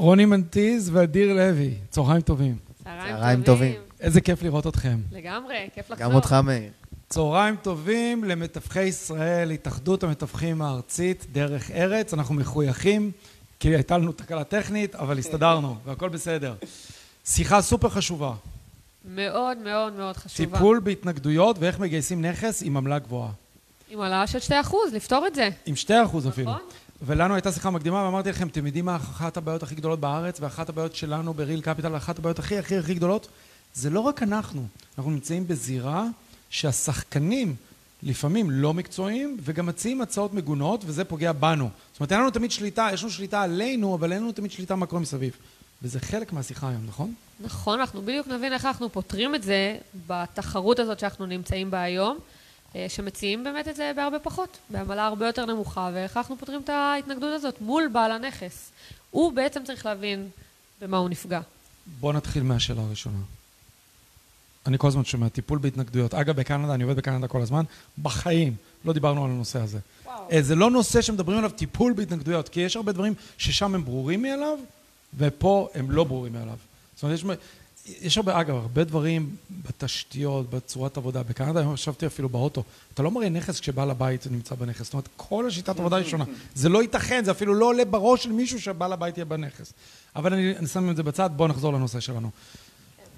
רוני מנטיז ואדיר לוי, צהריים טובים. צהריים טובים. איזה כיף לראות אתכם. לגמרי, כיף לחזור. גם אותך, מאיר. צהריים טובים למתווכי ישראל, התאחדות המתווכים הארצית, דרך ארץ. אנחנו מחויכים, כי הייתה לנו תקלה טכנית, אבל הסתדרנו, והכל בסדר. שיחה סופר חשובה. מאוד מאוד מאוד חשובה. טיפול בהתנגדויות ואיך מגייסים נכס עם עמלה גבוהה. עם העלאה של 2%, לפתור את זה. עם 2% אפילו. נכון. ולנו הייתה שיחה מקדימה ואמרתי לכם, אתם יודעים מה אחת הבעיות הכי גדולות בארץ ואחת הבעיות שלנו בריל קפיטל, אחת הבעיות הכי הכי הכי גדולות? זה לא רק אנחנו, אנחנו נמצאים בזירה שהשחקנים לפעמים לא מקצועיים וגם מציעים הצעות מגונות וזה פוגע בנו. זאת אומרת, אין לנו תמיד שליטה, יש לנו שליטה עלינו, אבל אין לנו תמיד שליטה מה קורה מסביב. וזה חלק מהשיחה היום, נכון? נכון, אנחנו בדיוק נבין איך אנחנו פותרים את זה בתחרות הזאת שאנחנו נמצאים בה היום, שמציעים באמת את זה בהרבה פחות, בעמלה הרבה יותר נמוכה, ואיך אנחנו פותרים את ההתנגדות הזאת מול בעל הנכס. הוא בעצם צריך להבין במה הוא נפגע. בואו נתחיל מהשאלה הראשונה. אני כל הזמן שומע טיפול בהתנגדויות. אגב, בקנדה, אני עובד בקנדה כל הזמן, בחיים לא דיברנו על הנושא הזה. וואו. אה, זה לא נושא שמדברים עליו טיפול בהתנגדויות, כי יש הרבה דברים ששם הם ברורים מאליו, ופה הם לא ברורים מאליו. זאת אומרת, יש, יש הרבה, אגב, הרבה דברים בתשתיות, בצורת עבודה. בקנדה, היום ישבתי אפילו באוטו, אתה לא מראה נכס כשבעל הבית נמצא בנכס. זאת אומרת, כל השיטת עבודה היא שונה. זה לא ייתכן, זה אפילו לא עולה בראש של מישהו שבעל הבית יהיה בנכס. אבל אני, אני שם את זה בצד, בואו נחזור לנושא שלנו.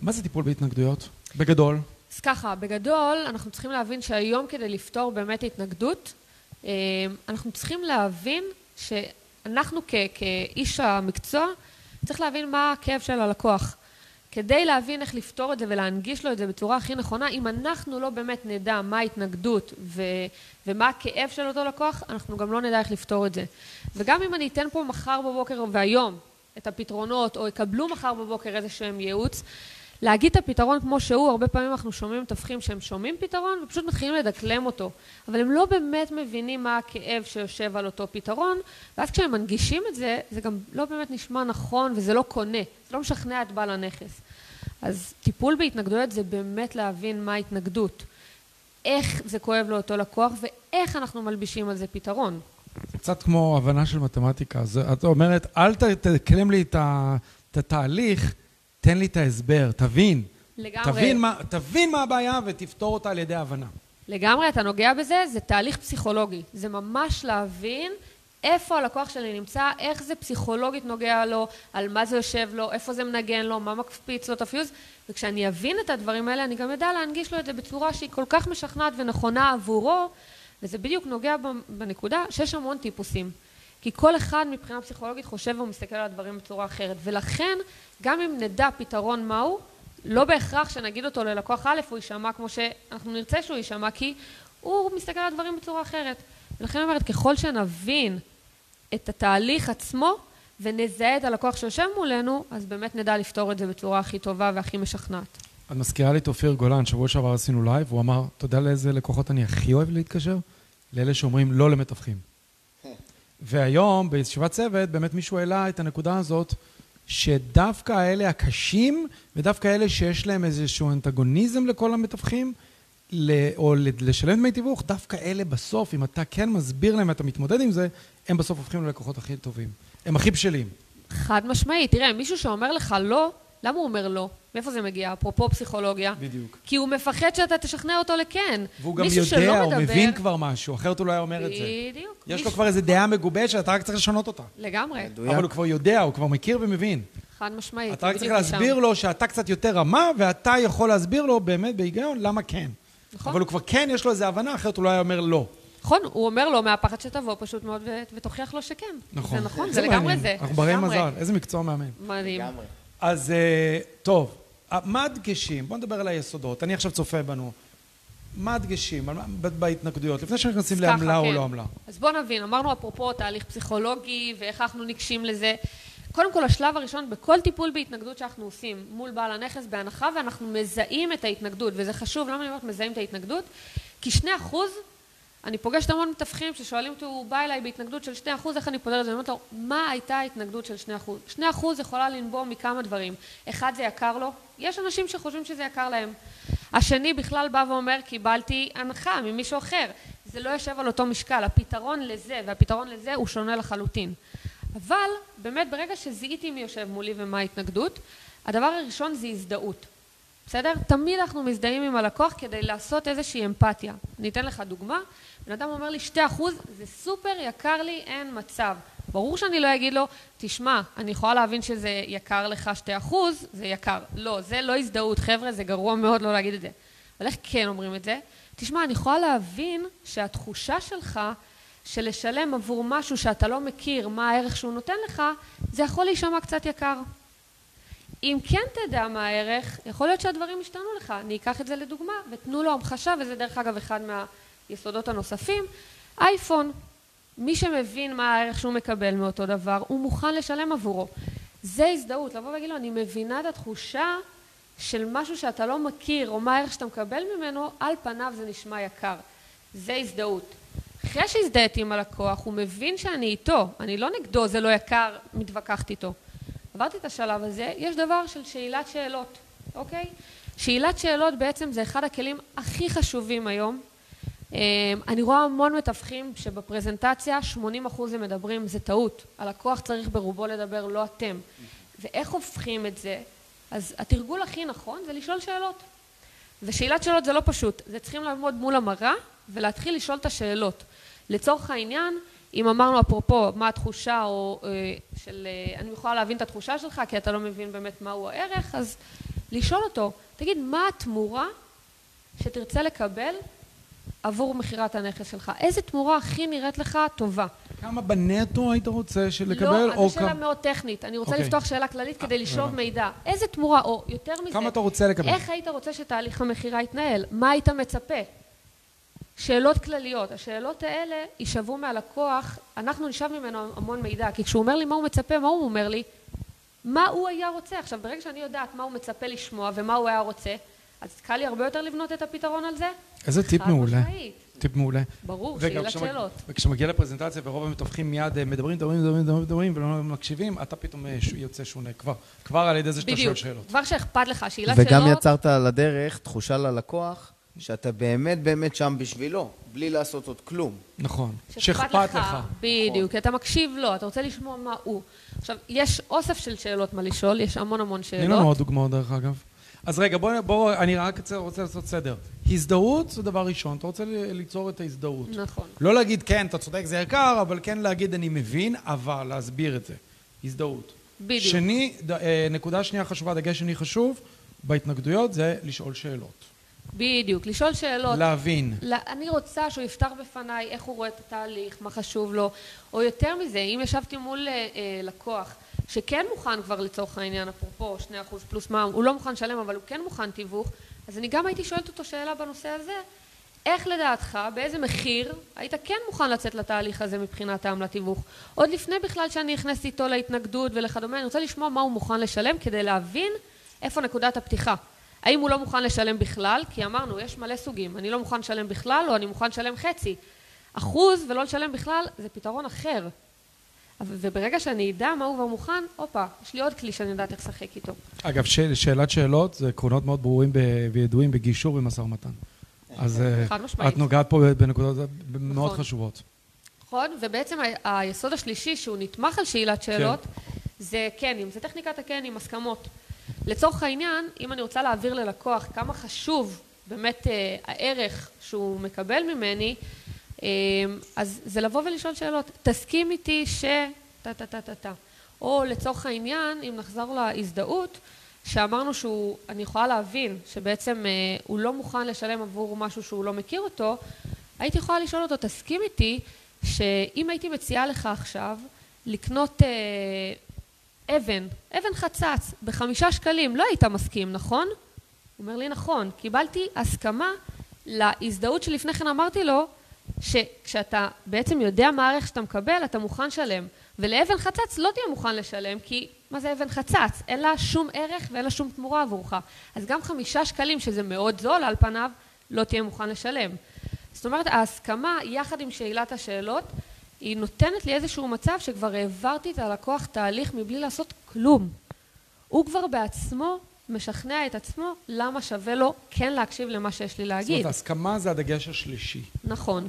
מה זה טיפול בהתנגדויות? בגדול. אז ככה, בגדול, אנחנו צריכים להבין שהיום כדי לפתור באמת התנגדות, אה, אנחנו צריכים להבין שאנחנו כ- כאיש המקצוע, צריך להבין מה הכאב של הלקוח. כדי להבין איך לפתור את זה ולהנגיש לו את זה בצורה הכי נכונה, אם אנחנו לא באמת נדע מה ההתנגדות ו- ומה הכאב של אותו לקוח, אנחנו גם לא נדע איך לפתור את זה. וגם אם אני אתן פה מחר בבוקר והיום את הפתרונות, או יקבלו מחר בבוקר איזה שהם ייעוץ, להגיד את הפתרון כמו שהוא, הרבה פעמים אנחנו שומעים מתווכים שהם שומעים פתרון ופשוט מתחילים לדקלם אותו, אבל הם לא באמת מבינים מה הכאב שיושב על אותו פתרון, ואז כשהם מנגישים את זה, זה גם לא באמת נשמע נכון וזה לא קונה, זה לא משכנע את בעל הנכס. אז טיפול בהתנגדויות זה באמת להבין מה ההתנגדות, איך זה כואב לאותו לקוח ואיך אנחנו מלבישים על זה פתרון. קצת כמו הבנה של מתמטיקה. זה, את אומרת, אל תקלם לי את התהליך, תן לי את ההסבר, תבין. לגמרי. תבין מה, תבין מה הבעיה ותפתור אותה על ידי הבנה. לגמרי, אתה נוגע בזה, זה תהליך פסיכולוגי. זה ממש להבין איפה הלקוח שלי נמצא, איך זה פסיכולוגית נוגע לו, על מה זה יושב לו, איפה זה מנגן לו, מה מקפיץ לו את הפיוז, וכשאני אבין את הדברים האלה, אני גם אדע להנגיש לו את זה בצורה שהיא כל כך משכנעת ונכונה עבורו, וזה בדיוק נוגע בנקודה שיש המון טיפוסים. כי כל אחד מבחינה פסיכולוגית חושב ומסתכל על הדברים בצורה אחרת, ולכן גם אם נדע פתרון מהו, לא בהכרח שנגיד אותו ללקוח א' הוא יישמע כמו שאנחנו נרצה שהוא יישמע, כי הוא מסתכל על הדברים בצורה אחרת. ולכן אני אומרת, ככל שנבין את התהליך עצמו ונזהה את הלקוח שיושב מולנו, אז באמת נדע לפתור את זה בצורה הכי טובה והכי משכנעת. את מזכירה לי את אופיר גולן, שבוע שעבר עשינו לייב, הוא אמר, אתה יודע לאיזה לקוחות אני הכי אוהב להתקשר? לאלה שאומרים לא למתווכים. והיום, בישיבת צוות, באמת מישהו העלה את הנקודה הזאת, שדווקא האלה הקשים, ודווקא אלה שיש להם איזשהו אנטגוניזם לכל המתווכים, או לשלם דמי תיווך, דווקא אלה בסוף, אם אתה כן מסביר להם ואתה מתמודד עם זה, הם בסוף הופכים ללקוחות הכי טובים. הם הכי בשלים. חד משמעית. תראה, מישהו שאומר לך לא, למה הוא אומר לא? מאיפה זה מגיע? אפרופו פסיכולוגיה. בדיוק. כי הוא מפחד שאתה תשכנע אותו לכן. והוא גם יודע, הוא מדבר- מבין כבר משהו, אחרת הוא לא היה אומר את זה. בדיוק. יש לו מישהו- כבר איזו דעה מגובשת, אתה רק צריך לשנות אותה. לגמרי, מדויק. אבל הוא כבר יודע, הוא כבר מכיר ומבין. חד משמעית. אתה רק בדיוק צריך. להסביר לו שאתה קצת יותר רמה, ואתה יכול להסביר לו באמת בהיגיון למה כן. נכון. אבל הוא כבר כן, יש לו איזו הבנה, אחרת הוא לא היה אומר לא. נכון, הוא אומר לו מהפחד שתבוא פשוט מאוד ו- ותוכיח לו שכן. נכון. זה נכון, זה לגמרי מעניין. זה. אנחנו ברי לגמרי. מזל, איזה מקצוע מאמן. מדהים. לגמרי. אז אה, טוב, מה הדגשים? בוא נדבר על היסודות. אני עכשיו צופה בנו. מה הדגשים בהתנגדויות? לפני שנכנסים לעמלה או כן. לא עמלה. אז בואו נבין, אמרנו אפרופו תהליך פסיכולוגי ואיך אנחנו ניגשים לזה. קודם כל, השלב הראשון בכל טיפול בהתנגדות שאנחנו עושים מול בעל הנכס, בהנחה ואנחנו מזהים את ההתנגדות, וזה חשוב, למה אני אומרת מזהים את ההתנגדות? כי שני אחוז, אני פוגשת המון מתווכים ששואלים אותי, הוא בא אליי בהתנגדות של שני אחוז, איך אני פותרת את זה? אני אומרת לו, מה הייתה ההתנגדות של שני אחוז? שני אחוז יכולה לנבוע מכמה דברים. אחד, זה יקר לו, יש אנשים שחושבים שזה יקר להם. השני בכלל בא ואומר, קיבלתי הנחה ממישהו אחר. זה לא יושב על אותו משקל, הפתרון לזה והפתרון לזה הוא שונה לחלוטין. אבל באמת ברגע שזיהיתי מי יושב מולי ומה ההתנגדות, הדבר הראשון זה הזדהות. בסדר? תמיד אנחנו מזדהים עם הלקוח כדי לעשות איזושהי אמפתיה. אני אתן לך דוגמה, בן אדם אומר לי שתי אחוז, זה סופר יקר לי, אין מצב. ברור שאני לא אגיד לו, תשמע, אני יכולה להבין שזה יקר לך שתי אחוז, זה יקר. לא, זה לא הזדהות, חבר'ה, זה גרוע מאוד לא להגיד את זה. אבל איך כן אומרים את זה? תשמע, אני יכולה להבין שהתחושה שלך של לשלם עבור משהו שאתה לא מכיר מה הערך שהוא נותן לך, זה יכול להישמע קצת יקר. אם כן תדע מה הערך, יכול להיות שהדברים ישתנו לך. אני אקח את זה לדוגמה, ותנו לו המחשה, וזה דרך אגב אחד מהיסודות הנוספים. אייפון, מי שמבין מה הערך שהוא מקבל מאותו דבר, הוא מוכן לשלם עבורו. זה הזדהות, לבוא ולהגיד לו, אני מבינה את התחושה של משהו שאתה לא מכיר, או מה הערך שאתה מקבל ממנו, על פניו זה נשמע יקר. זה הזדהות. אחרי שהזדהיתי עם הלקוח, הוא מבין שאני איתו, אני לא נגדו, זה לא יקר, מתווכחת איתו. עברתי את השלב הזה, יש דבר של שאלת שאלות, אוקיי? שאלת שאלות בעצם זה אחד הכלים הכי חשובים היום. אמ, אני רואה המון מתווכים שבפרזנטציה 80% הם מדברים, זה טעות. הלקוח צריך ברובו לדבר, לא אתם. ואיך הופכים את זה? אז התרגול הכי נכון זה לשאול שאלות. ושאלת שאלות זה לא פשוט, זה צריכים לעמוד מול המראה ולהתחיל לשאול את השאלות. לצורך העניין, אם אמרנו אפרופו מה התחושה או אה, של אה, אני יכולה להבין את התחושה שלך כי אתה לא מבין באמת מהו הערך, אז לשאול אותו, תגיד מה התמורה שתרצה לקבל עבור מכירת הנכס שלך? איזה תמורה הכי נראית לך טובה? כמה בנטו היית רוצה לקבל? לא, זו שאלה מאוד טכנית. אני רוצה okay. אוקיי. לפתוח שאלה כללית כדי לשאוב מידע. איזה תמורה, או יותר מזה, כמה אתה רוצה לקבל? איך היית רוצה שתהליך המכירה יתנהל? מה היית מצפה? שאלות כלליות. השאלות האלה יישבו מהלקוח, אנחנו נשאב ממנו המון מידע, כי כשהוא אומר לי מה הוא מצפה, מה הוא אומר לי? מה הוא היה רוצה. עכשיו, ברגע שאני יודעת מה הוא מצפה לשמוע ומה הוא היה רוצה, אז קל לי הרבה יותר לבנות את הפתרון על זה. איזה טיפ מעולה. טיפ מעולה. ברור, שאלת שאלות. וכשמגיע לפרזנטציה ורוב המתווכים מיד אה, מדברים, מדברים, מדברים, מדברים, מדברים ולא מקשיבים, אתה פתאום אה, יוצא שונה כבר. כבר על ידי זה שאתה שואל שאלות. בדיוק, כבר שאכפת לך, שאלת שאלות... וגם יצרת על הדרך תחושה ללקוח שאתה באמת באמת שם בשבילו, בלי לעשות עוד כלום. נכון, שאכפת לך. בדיוק, כי אתה מקשיב לו, אתה רוצה לשמוע מה הוא. עכשיו, יש אוסף של שאלות מה לשאול, יש המון המון שאלות. תני לנו עוד דוגמאות דרך אגב. אז רגע, בואו, בוא, אני רק רוצה לעשות סדר. הזדהות זה דבר ראשון, אתה רוצה ליצור את ההזדהות. נכון. לא להגיד, כן, אתה צודק, זה יקר, אבל כן להגיד, אני מבין, אבל להסביר את זה. הזדהות. בדיוק. שני, אה, נקודה שנייה חשובה, דגש שני חשוב, בהתנגדויות זה לשאול שאלות. בדיוק, לשאול שאלות. להבין. אני רוצה שהוא יפתח בפניי איך הוא רואה את התהליך, מה חשוב לו, או יותר מזה, אם ישבתי מול אה, אה לקוח שכן מוכן כבר לצורך העניין, אפרופו 2% פלוס מע"מ, הוא לא מוכן לשלם אבל הוא כן מוכן תיווך, אז אני גם הייתי שואלת אותו שאלה בנושא הזה, איך לדעתך, באיזה מחיר, היית כן מוכן לצאת לתהליך הזה מבחינת העמלת תיווך? עוד לפני בכלל שאני נכנסת איתו להתנגדות ולכדומה, אני רוצה לשמוע מה הוא מוכן לשלם כדי להבין איפה נקודת הפתיחה. האם הוא לא מוכן לשלם בכלל? כי אמרנו, יש מלא סוגים, אני לא מוכן לשלם בכלל או אני מוכן לשלם חצי. אחוז ולא לשלם בכלל זה פתרון אחר. וברגע שאני אדע מה הוא כבר מוכן, הופה, יש לי עוד כלי שאני יודעת איך לשחק איתו. אגב, ש... שאלת שאלות זה עקרונות מאוד ברורים ב... וידועים בגישור ובמשא ומתן. אז אה, את נוגעת פה בנקודות מאוד נכון. חשובות. נכון, ובעצם היסוד השלישי שהוא נתמך על שאלת שאלות, כן. זה קנים, זה טכניקת הקנים, הסכמות. לצורך העניין, אם אני רוצה להעביר ללקוח כמה חשוב באמת אה, הערך שהוא מקבל ממני, אה, אז זה לבוא ולשאול שאלות. תסכים איתי ש... או לצורך העניין, אם נחזור להזדהות, שאמרנו שהוא, אני יכולה להבין שבעצם אה, הוא לא מוכן לשלם עבור משהו שהוא לא מכיר אותו, הייתי יכולה לשאול אותו, תסכים איתי שאם הייתי מציעה לך עכשיו לקנות אבן, אבן חצץ, בחמישה שקלים, לא היית מסכים, נכון? הוא אומר לי, נכון. קיבלתי הסכמה להזדהות שלפני כן אמרתי לו, שכשאתה בעצם יודע מה הערך שאתה מקבל, אתה מוכן לשלם. ולאבן חצץ לא תהיה מוכן לשלם, כי מה זה אבן חצץ? אין לה שום ערך ואין לה שום תמורה עבורך. אז גם חמישה שקלים, שזה מאוד זול על פניו, לא תהיה מוכן לשלם. זאת אומרת, ההסכמה יחד עם שאלת השאלות היא נותנת לי איזשהו מצב שכבר העברתי את הלקוח תהליך מבלי לעשות כלום. הוא כבר בעצמו משכנע את עצמו למה שווה לו כן להקשיב למה שיש לי להגיד. זאת אומרת, הסכמה זה הדגש השלישי. נכון.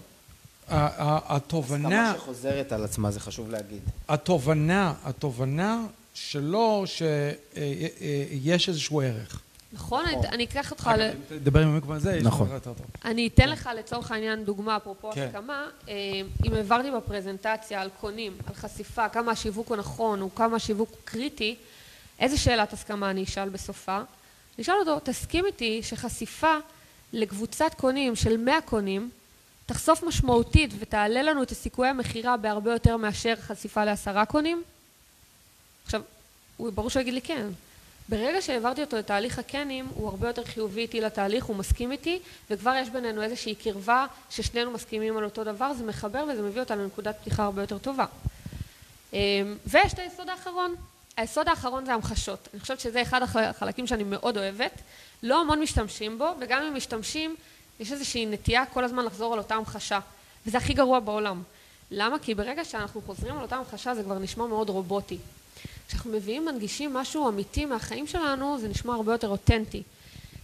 התובנה, הסכמה שחוזרת על עצמה, זה חשוב להגיד. התובנה, התובנה שלו שיש איזשהו ערך. נכון? אני- אני אקח אותך ל... תדבר עם המיקרופון הזה, יש נכון. לך יותר טוב. אני אתן לך לצורך העניין דוגמה, אפרופו כן. הסכמה. אה, אם העברתי בפרזנטציה על קונים, על חשיפה, כמה השיווק הוא נכון, או כמה השיווק הוא קריטי, איזה שאלת הסכמה אני אשאל בסופה? אני אשאל אותו, תסכים איתי שחשיפה לקבוצת קונים של 100 קונים, תחשוף משמעותית ותעלה לנו את הסיכויי המכירה בהרבה יותר מאשר חשיפה לעשרה קונים? עכשיו, הוא ברור שהוא יגיד לי כן. ברגע שהעברתי אותו לתהליך הקנים, הוא הרבה יותר חיובי איתי לתהליך, הוא מסכים איתי, וכבר יש בינינו איזושהי קרבה ששנינו מסכימים על אותו דבר, זה מחבר וזה מביא אותנו לנקודת פתיחה הרבה יותר טובה. אמ, ויש את היסוד האחרון. היסוד האחרון זה המחשות. אני חושבת שזה אחד החלקים שאני מאוד אוהבת. לא המון משתמשים בו, וגם אם משתמשים, יש איזושהי נטייה כל הזמן לחזור על אותה המחשה. וזה הכי גרוע בעולם. למה? כי ברגע שאנחנו חוזרים על אותה המחשה זה כבר נשמע מאוד רובוטי. כשאנחנו מביאים, מנגישים משהו אמיתי מהחיים שלנו, זה נשמע הרבה יותר אותנטי.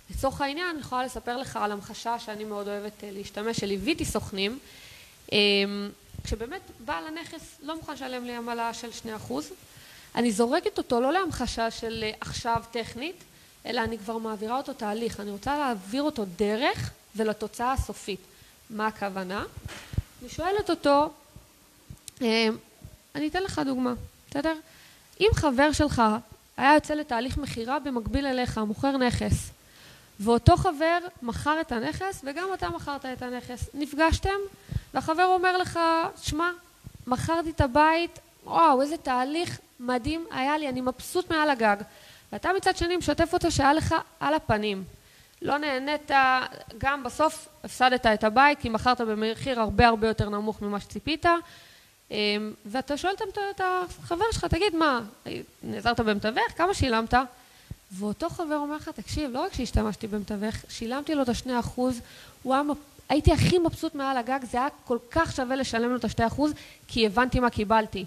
לצורך העניין, אני יכולה לספר לך על המחשה שאני מאוד אוהבת אה, להשתמש, שליוויתי סוכנים, אמ, כשבאמת בעל הנכס לא מוכן לשלם לי עמלה של 2%, אני זורקת אותו לא להמחשה של אה, עכשיו טכנית, אלא אני כבר מעבירה אותו תהליך, אני רוצה להעביר אותו דרך ולתוצאה הסופית. מה הכוונה? אני שואלת אותו, אמ, אני אתן לך דוגמה, בסדר? אם חבר שלך היה יוצא לתהליך מכירה במקביל אליך, מוכר נכס, ואותו חבר מכר את הנכס וגם אתה מכרת את הנכס, נפגשתם והחבר אומר לך, שמע, מכרתי את הבית, וואו, איזה תהליך מדהים היה לי, אני מבסוט מעל הגג. ואתה מצד שני משתף אותו שהיה לך על הפנים. לא נהנית, גם בסוף הפסדת את הבית כי מכרת במחיר הרבה הרבה יותר נמוך ממה שציפית. אמ, ואתה שואל את החבר שלך, תגיד, מה, נעזרת במתווך? כמה שילמת? ואותו חבר אומר לך, תקשיב, לא רק שהשתמשתי במתווך, שילמתי לו את השני אחוז, הוא היה, הייתי הכי מבסוט מעל הגג, זה היה כל כך שווה לשלם לו את השתי אחוז, כי הבנתי מה קיבלתי.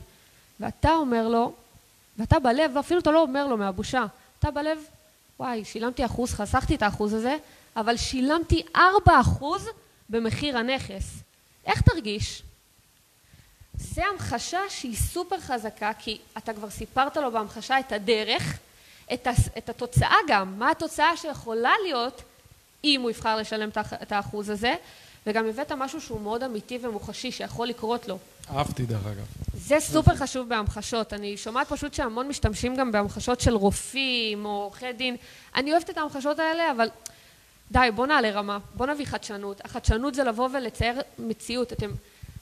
ואתה אומר לו, ואתה בלב, ואפילו אתה לא אומר לו מהבושה, אתה בלב, וואי, שילמתי אחוז, חסכתי את האחוז הזה, אבל שילמתי ארבע אחוז במחיר הנכס. איך תרגיש? זה המחשה שהיא סופר חזקה, כי אתה כבר סיפרת לו בהמחשה את הדרך, את, הס, את התוצאה גם, מה התוצאה שיכולה להיות אם הוא יבחר לשלם את האחוז הזה, וגם הבאת משהו שהוא מאוד אמיתי ומוחשי, שיכול לקרות לו. אהבתי דרך אגב. זה סופר חשוב בהמחשות. אני שומעת פשוט שהמון משתמשים גם בהמחשות של רופאים או עורכי דין. אני אוהבת את ההמחשות האלה, אבל די, בוא נעלה רמה, בוא נביא חדשנות. החדשנות זה לבוא ולצייר מציאות. אתם...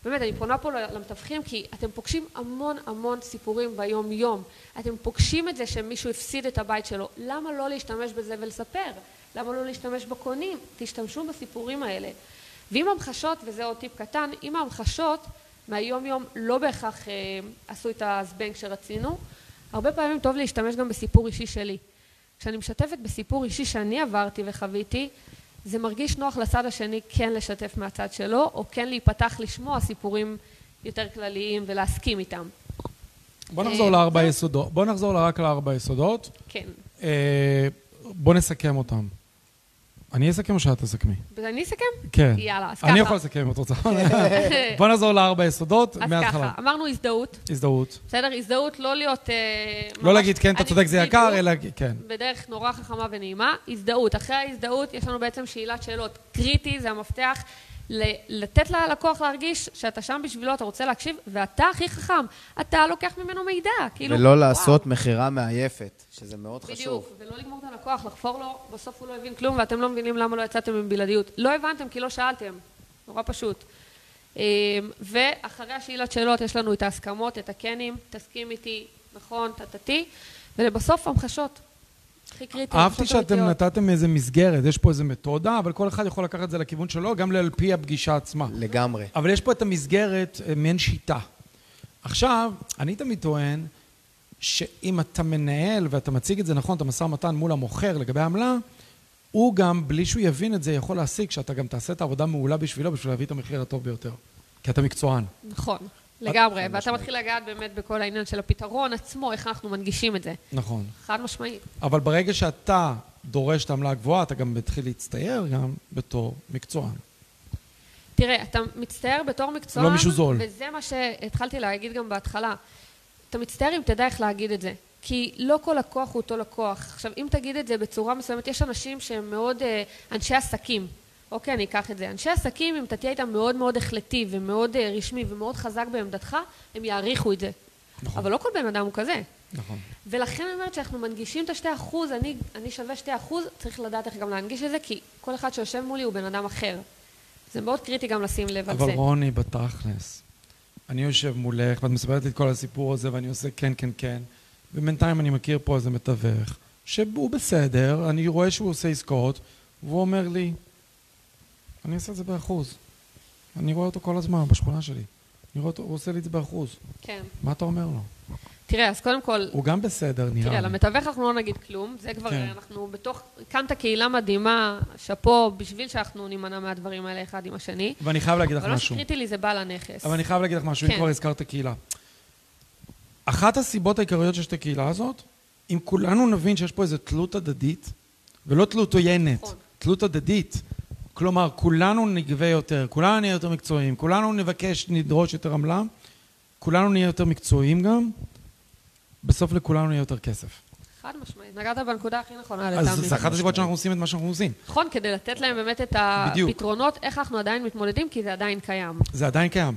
באמת, אני פונה פה למתווכים כי אתם פוגשים המון המון סיפורים ביום יום. אתם פוגשים את זה שמישהו הפסיד את הבית שלו. למה לא להשתמש בזה ולספר? למה לא להשתמש בקונים? תשתמשו בסיפורים האלה. ועם המחשות, וזה עוד טיפ קטן, עם המחשות מהיום יום לא בהכרח אה, עשו את הזבנג שרצינו. הרבה פעמים טוב להשתמש גם בסיפור אישי שלי. כשאני משתפת בסיפור אישי שאני עברתי וחוויתי, זה מרגיש נוח לצד השני כן לשתף מהצד שלו, או כן להיפתח לשמוע סיפורים יותר כלליים ולהסכים איתם. בוא נחזור לארבע יסודות. בוא נחזור רק לארבע יסודות. כן. אה, בוא נסכם אותם. אני אסכם או שאת תסכמי? אני אסכם? כן. יאללה, אז ככה. אני יכול לסכם אם את רוצה. בוא נחזור לארבע יסודות מההתחלה. אז ככה, אמרנו הזדהות. הזדהות. בסדר? הזדהות, לא להיות... לא להגיד כן, אתה צודק, זה יקר, אלא כן. בדרך נורא חכמה ונעימה. הזדהות. אחרי ההזדהות יש לנו בעצם שאלת שאלות. קריטי, זה המפתח. לתת ללקוח להרגיש שאתה שם בשבילו, אתה רוצה להקשיב, ואתה הכי חכם, אתה לוקח ממנו מידע, כאילו... ולא לעשות מכירה מעייפת, שזה מאוד חשוב. בדיוק, ולא לגמור את הלקוח, לחפור לו, בסוף הוא לא הבין כלום, ואתם לא מבינים למה לא יצאתם עם בלעדיות. לא הבנתם כי לא שאלתם, נורא פשוט. ואחרי השאלת שאלות יש לנו את ההסכמות, את הקנים, תסכים איתי, נכון, טטטי, ולבסוף המחשות. הכי קריטי. אהבתי שאתם נתתם איזה מסגרת, יש פה איזה מתודה, אבל כל אחד יכול לקחת את זה לכיוון שלו, גם על פי הפגישה עצמה. לגמרי. אבל יש פה את המסגרת, מעין שיטה. עכשיו, אני תמיד טוען שאם אתה מנהל ואתה מציג את זה נכון, אתה משא ומתן מול המוכר לגבי העמלה, הוא גם, בלי שהוא יבין את זה, יכול להשיג שאתה גם תעשה את העבודה מעולה בשבילו, בשביל להביא את המחיר הטוב ביותר. כי אתה מקצוען. נכון. לגמרי, ואתה מתחיל לגעת באמת בכל העניין של הפתרון עצמו, איך אנחנו מנגישים את זה. נכון. חד משמעית. אבל ברגע שאתה דורש את העמלה הגבוהה, אתה גם מתחיל להצטייר גם בתור מקצוען. תראה, אתה מצטער בתור מקצוען... לא מישהו זול. וזה מה שהתחלתי להגיד גם בהתחלה. אתה מצטער אם תדע איך להגיד את זה. כי לא כל לקוח הוא אותו לקוח. עכשיו, אם תגיד את זה בצורה מסוימת, יש אנשים שהם מאוד אה, אנשי עסקים. אוקיי, אני אקח את זה. אנשי עסקים, אם אתה תהיה איתם מאוד מאוד החלטי ומאוד אה, רשמי ומאוד חזק בעמדתך, הם יעריכו את זה. נכון. אבל לא כל בן אדם הוא כזה. נכון. ולכן אני אומרת שאנחנו מנגישים את השתי אחוז, אני, אני שווה שתי אחוז, צריך לדעת איך גם להנגיש את זה, כי כל אחד שיושב מולי הוא בן אדם אחר. זה מאוד קריטי גם לשים לב על אבל זה. רוני, בתכלס, אני יושב מולך, ואת מספרת לי את כל הסיפור הזה, ואני עושה כן, כן, כן, ובינתיים אני מכיר פה איזה מתווך, שהוא בסדר, אני רואה שהוא עושה עסקאות, והוא אומר לי, אני אעשה את זה באחוז. אני רואה אותו כל הזמן, בשכונה שלי. אני רואה אותו, הוא עושה לי את זה באחוז. כן. מה אתה אומר לו? תראה, אז קודם כל, הוא גם בסדר, נראה תראה, לי. למתווך אנחנו לא נגיד כלום, זה כבר, כן. אנחנו בתוך, הקמת קהילה מדהימה, שאפו, בשביל שאנחנו נימנע מהדברים האלה אחד עם השני. ואני חייב להגיד לך אבל מה משהו. שקריטי לי זה בעל הנכס. אבל אני חייב להגיד לך משהו, אם כן. כבר הזכרת קהילה. אחת הסיבות העיקריות שיש את הקהילה הזאת, אם כולנו נבין שיש פה איזו תלות הדדית, ולא תלות עוינת, נכון. תלות הדדית. כלומר, כולנו נגבה יותר, כולנו נהיה יותר מקצועיים, כולנו נבקש, נדרוש יותר עמלה, כולנו נהיה יותר מקצועיים גם, בסוף לכולנו יהיה יותר כסף. חד משמעית, נגעת בנקודה הכי נכונה אז לטעמי. זו אחת הסיבות שאנחנו עושים את מה שאנחנו עושים. נכון, כדי לתת להם באמת את. הפתרונות, איך אנחנו עדיין מתמודדים, כי זה עדיין קיים. זה עדיין קיים.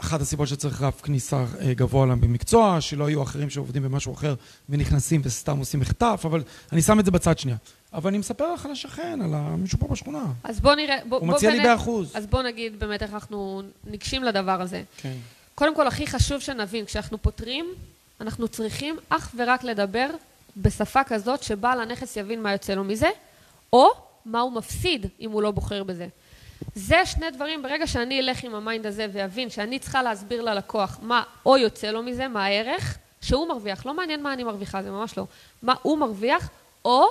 אחת הסיבות שצריך רף כניסה אה, גבוה להם במקצוע, שלא יהיו אחרים שעובדים במשהו אחר ונכנסים וסתם עושים מחטף, אבל אני שם את זה בצד שנייה. אבל אני מספר לך על השכן, על מישהו פה בשכונה. אז בוא נראה, בוא, הוא בוא מציע לי באמת- באחוז. אז בוא נגיד באמת איך אנחנו ניגשים לדבר הזה. כן. קודם כל, הכי חשוב שנבין, כשאנחנו פותרים, אנחנו צריכים אך ורק לדבר בשפה כזאת שבעל הנכס יבין מה יוצא לו מזה, או מה הוא מפסיד אם הוא לא בוחר בזה. זה שני דברים, ברגע שאני אלך עם ה mind הזה ואבין שאני צריכה להסביר ללקוח מה הוא יוצא לו מזה, מה הערך, שהוא מרוויח, לא מעניין מה אני מרוויחה, זה ממש לא. מה הוא מרוויח, או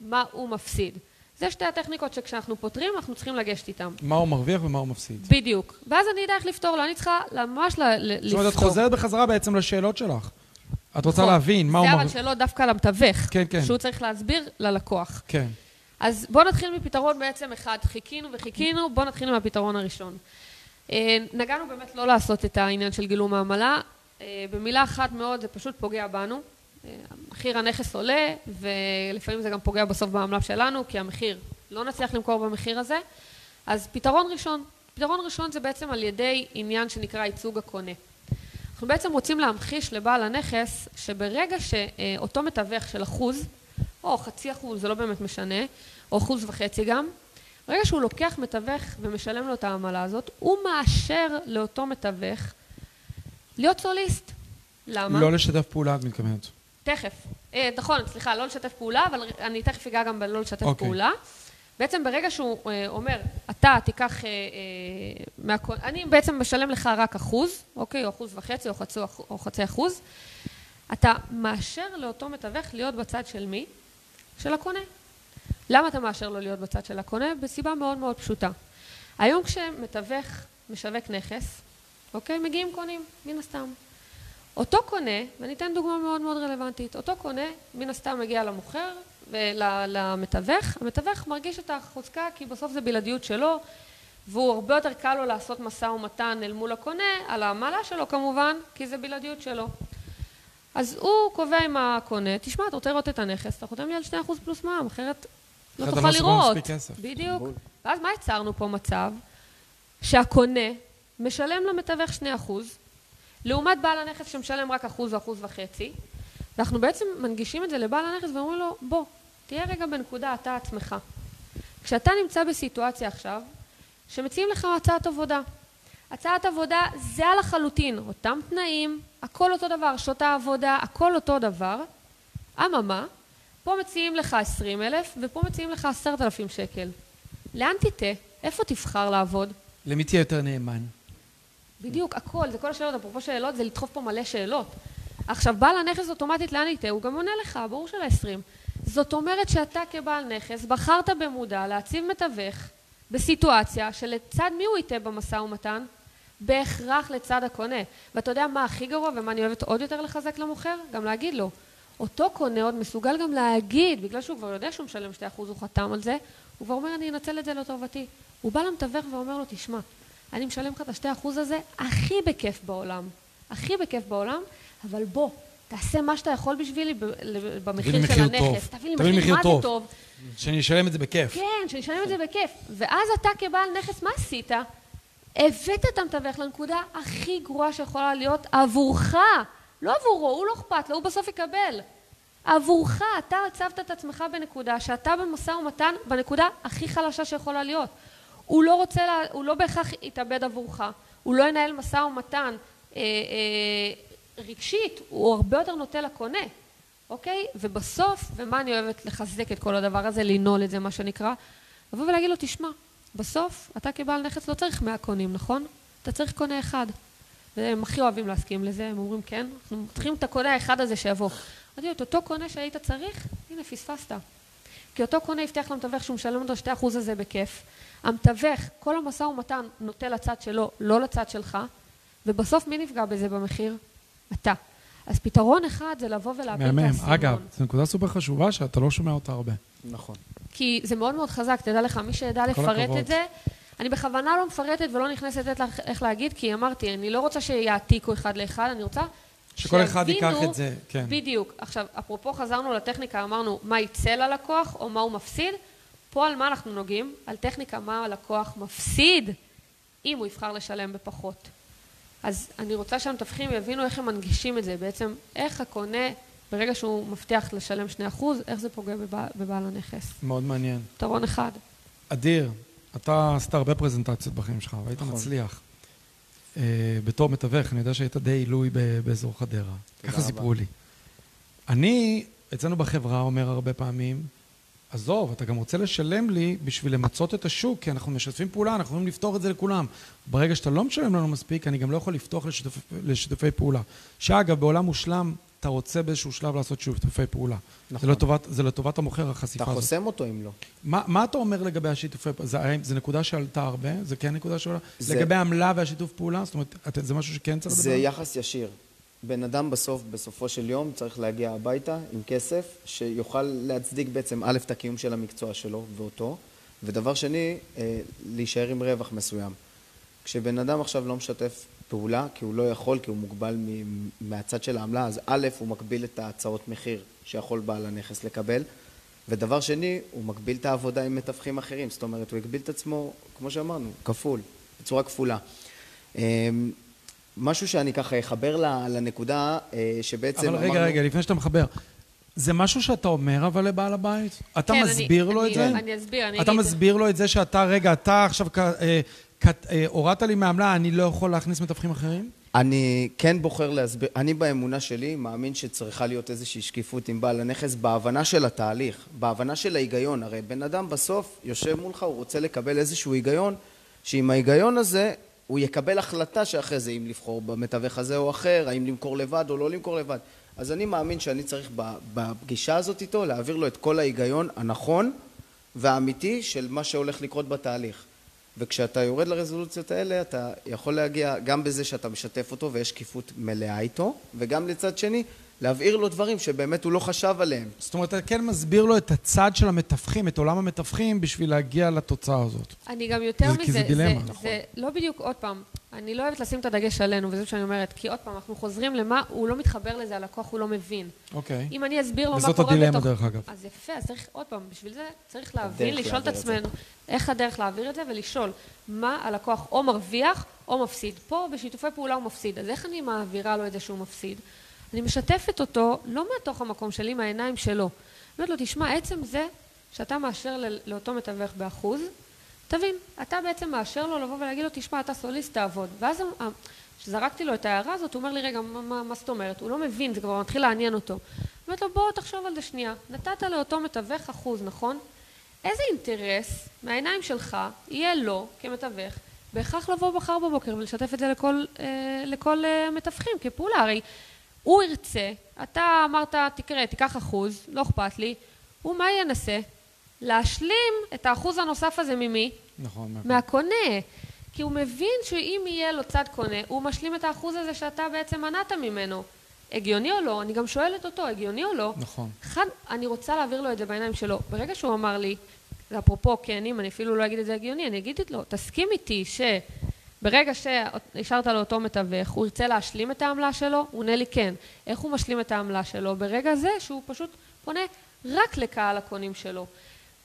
מה הוא מפסיד. זה שתי הטכניקות שכשאנחנו פותרים, אנחנו צריכים לגשת איתם. מה הוא מרוויח ומה הוא מפסיד. בדיוק. ואז אני אדע איך לפתור לו, אני צריכה ממש ל- ל- זאת לפתור. אומרת, את חוזרת בחזרה בעצם לשאלות שלך. את רוצה נכון. להבין מה הוא זה אבל מרוויח. שלא דווקא למתווך. כן, כן. שהוא צריך להסביר ללקוח. כן. אז בואו נתחיל מפתרון בעצם אחד. חיכינו וחיכינו, בואו נתחיל מהפתרון הראשון. אה, נגענו באמת לא לעשות את העניין של גילום העמלה. אה, במילה אחת מאוד, זה פשוט פוגע בנו. אה, מחיר הנכס עולה, ולפעמים זה גם פוגע בסוף בעמלה שלנו, כי המחיר, לא נצליח למכור במחיר הזה. אז פתרון ראשון. פתרון ראשון זה בעצם על ידי עניין שנקרא ייצוג הקונה. אנחנו בעצם רוצים להמחיש לבעל הנכס שברגע שאותו מתווך של אחוז, או חצי אחוז, זה לא באמת משנה, או אחוז וחצי גם, ברגע שהוא לוקח מתווך ומשלם לו את העמלה הזאת, הוא מאשר לאותו מתווך להיות סוליסט. למה? לא לשתף פעולה, את מתכוונת. תכף. אה, נכון, סליחה, לא לשתף פעולה, אבל אני תכף אגע גם בלא לשתף אוקיי. פעולה. בעצם ברגע שהוא אה, אומר, אתה תיקח אה, אה, מהכל, אני בעצם משלם לך רק אחוז, אוקיי, או אחוז וחצי, או חצי, או חצי אחוז, אתה מאשר לאותו מתווך להיות בצד של מי? של הקונה. למה אתה מאשר לו להיות בצד של הקונה? בסיבה מאוד מאוד פשוטה. היום כשמתווך משווק נכס, אוקיי, מגיעים קונים, מן הסתם. אותו קונה, ואני אתן דוגמה מאוד מאוד רלוונטית, אותו קונה מן הסתם מגיע למוכר ולמתווך, המתווך מרגיש את החוזקה כי בסוף זה בלעדיות שלו והוא הרבה יותר קל לו לעשות משא ומתן אל מול הקונה, על העמלה שלו כמובן, כי זה בלעדיות שלו. אז הוא קובע עם הקונה, תשמע, אתה רוצה לראות את הנכס, אתה חותם לי על 2% פלוס מע"מ, אחרת לא תוכל לראות. בדיוק. ואז מה יצרנו פה מצב? שהקונה משלם למתווך 2%, לעומת בעל הנכס שמשלם רק אחוז או אחוז וחצי, ואנחנו בעצם מנגישים את זה לבעל הנכס ואומרים לו, בוא, תהיה רגע בנקודה אתה עצמך. כשאתה נמצא בסיטואציה עכשיו, שמציעים לך הצעת עבודה. הצעת עבודה זהה לחלוטין, אותם תנאים, הכל אותו דבר, שעות העבודה, הכל אותו דבר. אממה, פה מציעים לך 20 אלף ופה מציעים לך 10,000 שקל. לאן תטעה? איפה תבחר לעבוד? למי תהיה יותר נאמן? בדיוק, הכל, זה כל השאלות, אפרופו שאלות, זה לדחוף פה מלא שאלות. עכשיו, בעל הנכס אוטומטית לאן יטעה? הוא גם עונה לך, ברור של ה-20. זאת אומרת שאתה כבעל נכס בחרת במודע להציב מתווך בסיטואציה שלצד מי הוא יטעה במשא ומתן? בהכרח לצד הקונה. ואתה יודע מה הכי גרוע ומה אני אוהבת עוד יותר לחזק למוכר? גם להגיד לו. אותו קונה עוד מסוגל גם להגיד, בגלל שהוא כבר יודע שהוא משלם 2%, הוא חתם על זה, הוא כבר אומר, אני אנצל את זה לטובתי. הוא בא למתווך ואומר לו, תשמע, אני משלם לך את השתי אחוז הזה הכי בכיף בעולם. הכי בכיף בעולם, אבל בוא, תעשה מה שאתה יכול בשבילי במחיר של מחיר הנכס. טוב. תביא לי תביא לי מחיר מחיר מה זה טוב. טוב. שאני אשלם את זה בכיף. כן, שאני אשלם את זה בכיף. ואז אתה כבעל נכס, מה עשית? הבאת את המתווך לנקודה הכי גרועה שיכולה להיות עבורך. לא עבורו, הוא לא אכפת לו, הוא בסוף יקבל. עבורך, אתה הצבת את עצמך בנקודה שאתה במשא ומתן בנקודה הכי חלשה שיכולה להיות. הוא לא רוצה, לה, הוא לא בהכרח יתאבד עבורך, הוא לא ינהל משא ומתן אה, אה, רגשית, הוא הרבה יותר נוטה לקונה, אוקיי? ובסוף, ומה אני אוהבת לחזק את כל הדבר הזה, לנעול את זה, מה שנקרא, לבוא ולהגיד לו, תשמע, בסוף אתה כבעל נכס לא צריך 100 קונים, נכון? אתה צריך קונה אחד. והם הכי אוהבים להסכים לזה, הם אומרים כן, אנחנו צריכים את הקונה האחד הזה שיבוא. אמרתי לו, את אותו קונה שהיית צריך, הנה פספסת. כי אותו קונה הבטיח למתווך שהוא משלם לו שתי אחוז הזה בכיף. המתווך, כל המשא ומתן נוטה לצד שלו, לא לצד שלך, ובסוף מי נפגע בזה במחיר? אתה. אז פתרון אחד זה לבוא ולהפיל את מהמם. האסימון. אגב, זו נקודה סופר חשובה שאתה לא שומע אותה הרבה. נכון. כי זה מאוד מאוד חזק, תדע לך, מי שידע לפרט הכבוד. את זה, אני בכוונה לא מפרטת ולא נכנסת לתת לך איך להגיד, כי אמרתי, אני לא רוצה שיעתיקו אחד לאחד, אני רוצה שכל אחד ייקח את זה, כן. בדיוק. עכשיו, אפרופו חזרנו לטכניקה, אמרנו מה יצא ללקוח או מה הוא מפסיד, פה על מה אנחנו נוגעים? על טכניקה מה הלקוח מפסיד אם הוא יבחר לשלם בפחות. אז אני רוצה שהמתווכים יבינו איך הם מנגישים את זה, בעצם איך הקונה, ברגע שהוא מבטיח לשלם 2%, איך זה פוגע בבעל, בבעל הנכס. מאוד מעניין. פתרון אחד. אדיר, אתה עשית הרבה פרזנטציות בחיים שלך, והיית נכון. מצליח. אה, בתור מתווך, אני יודע שהיית די עילוי ב- באזור חדרה. ככה רבה. סיפרו לי. אני, אצלנו בחברה, אומר הרבה פעמים, עזוב, אתה גם רוצה לשלם לי בשביל למצות את השוק, כי אנחנו משתפים פעולה, אנחנו יכולים לפתור את זה לכולם. ברגע שאתה לא משלם לנו מספיק, אני גם לא יכול לפתוח לשיתופי, לשיתופי פעולה. שאגב, בעולם מושלם, אתה רוצה באיזשהו שלב לעשות שיתופי פעולה. נכון. זה, לטובת, זה לטובת המוכר, החשיפה אתה הזאת. חוסם אותו אם לא. מה, מה אתה אומר לגבי השיתופי פעולה? זה, זה נקודה שעלתה הרבה? זה כן נקודה שעולה? זה- לגבי העמלה והשיתוף פעולה? זאת אומרת, זה משהו שכן צריך לדבר? זה? יחס ישיר. בן אדם בסוף, בסופו של יום, צריך להגיע הביתה עם כסף שיוכל להצדיק בעצם א', את הקיום של המקצוע שלו ואותו, ודבר שני, אה, להישאר עם רווח מסוים. כשבן אדם עכשיו לא משתף פעולה, כי הוא לא יכול, כי הוא מוגבל מ- מהצד של העמלה, אז א', הוא מגביל את ההצעות מחיר שיכול בעל הנכס לקבל, ודבר שני, הוא מגביל את העבודה עם מתווכים אחרים, זאת אומרת, הוא הגביל את עצמו, כמו שאמרנו, כפול, בצורה כפולה. משהו שאני ככה אחבר לנקודה אה, שבעצם אבל רגע, אמרנו- רגע, לפני שאתה מחבר. זה משהו שאתה אומר אבל לבעל הבית? אתה כן, מסביר אני- לו אני- את זה? אני אסביר, אני אתה אגיד. מסביר לו את זה שאתה, רגע, אתה עכשיו אה, אה, הורדת לי מעמלה, אני לא יכול להכניס מתווכים אחרים? אני כן בוחר להסביר, אני באמונה שלי מאמין שצריכה להיות איזושהי שקיפות עם בעל הנכס בהבנה של התהליך, בהבנה של ההיגיון. הרי בן אדם בסוף יושב מולך, הוא רוצה לקבל איזשהו היגיון, שעם ההיגיון הזה הוא יקבל החלטה שאחרי זה אם לבחור במתווך הזה או אחר, האם למכור לבד או לא למכור לבד. אז אני מאמין שאני צריך בפגישה הזאת איתו להעביר לו את כל ההיגיון הנכון והאמיתי של מה שהולך לקרות בתהליך. וכשאתה יורד לרזולוציות האלה, אתה יכול להגיע גם בזה שאתה משתף אותו ויש שקיפות מלאה איתו, וגם לצד שני, להבהיר לו דברים שבאמת הוא לא חשב עליהם. זאת אומרת, אתה כן מסביר לו את הצד של המתווכים, את עולם המתווכים, בשביל להגיע לתוצאה הזאת. אני גם יותר זה- מזה, כי זה דילמה. זה, נכון. זה לא בדיוק, עוד פעם, אני לא אוהבת לשים את הדגש עלינו, וזה מה שאני אומרת, כי עוד פעם, אנחנו חוזרים למה, הוא לא מתחבר לזה, הלקוח הוא לא מבין. אוקיי. אם אני אסביר לו מה וזאת קורה הדילמה, בתוך... דרך אגב. אז יפה, אז צריך, עוד פעם, בשביל זה צריך להבין, לשאול את. עצמנו איך הדרך להעביר את זה, ולשאול מה הלקוח או מרוויח או מפסיד. פה בשיתופי פעולה הוא מפסיד, אז איך אני מעבירה לו את זה שהוא מפסיד? אני משתפת אותו, לא מתוך המקום שלי, מהעיניים שלו. אני אומרת לו, תשמע, עצם זה שאתה מאשר לאותו מתווך באחוז, תבין, אתה בעצם מאשר לו לבוא ולהגיד לו, תשמע, אתה סוליסט, תעבוד. ואז ה- כשזרקתי לו את ההערה הזאת, הוא אומר לי, רגע, מה, מה, מה זאת אומרת? הוא לא מבין, זה כבר מתחיל לעניין אותו. אומרת לו, בוא תחשוב על זה שנייה. נתת לאותו מתווך אחוז, נכון? איזה אינטרס מהעיניים שלך יהיה לו, כמתווך, בהכרח לבוא מחר בבוקר ולשתף את זה לכל, אה, לכל אה, מתווכים כפעולה? הרי הוא ירצה, אתה אמרת, תקרא, תיקח אחוז, לא אכפת לי, הוא מה ינסה? להשלים את האחוז הנוסף הזה ממי? נכון. מהקונה. כי הוא מבין שאם יהיה לו צד קונה, הוא משלים את האחוז הזה שאתה בעצם מנעת ממנו. הגיוני או לא? אני גם שואלת אותו, הגיוני או לא? נכון. אחד, אני רוצה להעביר לו את זה בעיניים שלו. ברגע שהוא אמר לי, זה אפרופו כנים, אני אפילו לא אגיד את זה הגיוני, אני אגיד לו, תסכים איתי שברגע שהשארת לאותו מתווך, הוא ירצה להשלים את העמלה שלו? הוא עונה לי כן. איך הוא משלים את העמלה שלו? ברגע זה שהוא פשוט פונה רק לקהל הקונים שלו.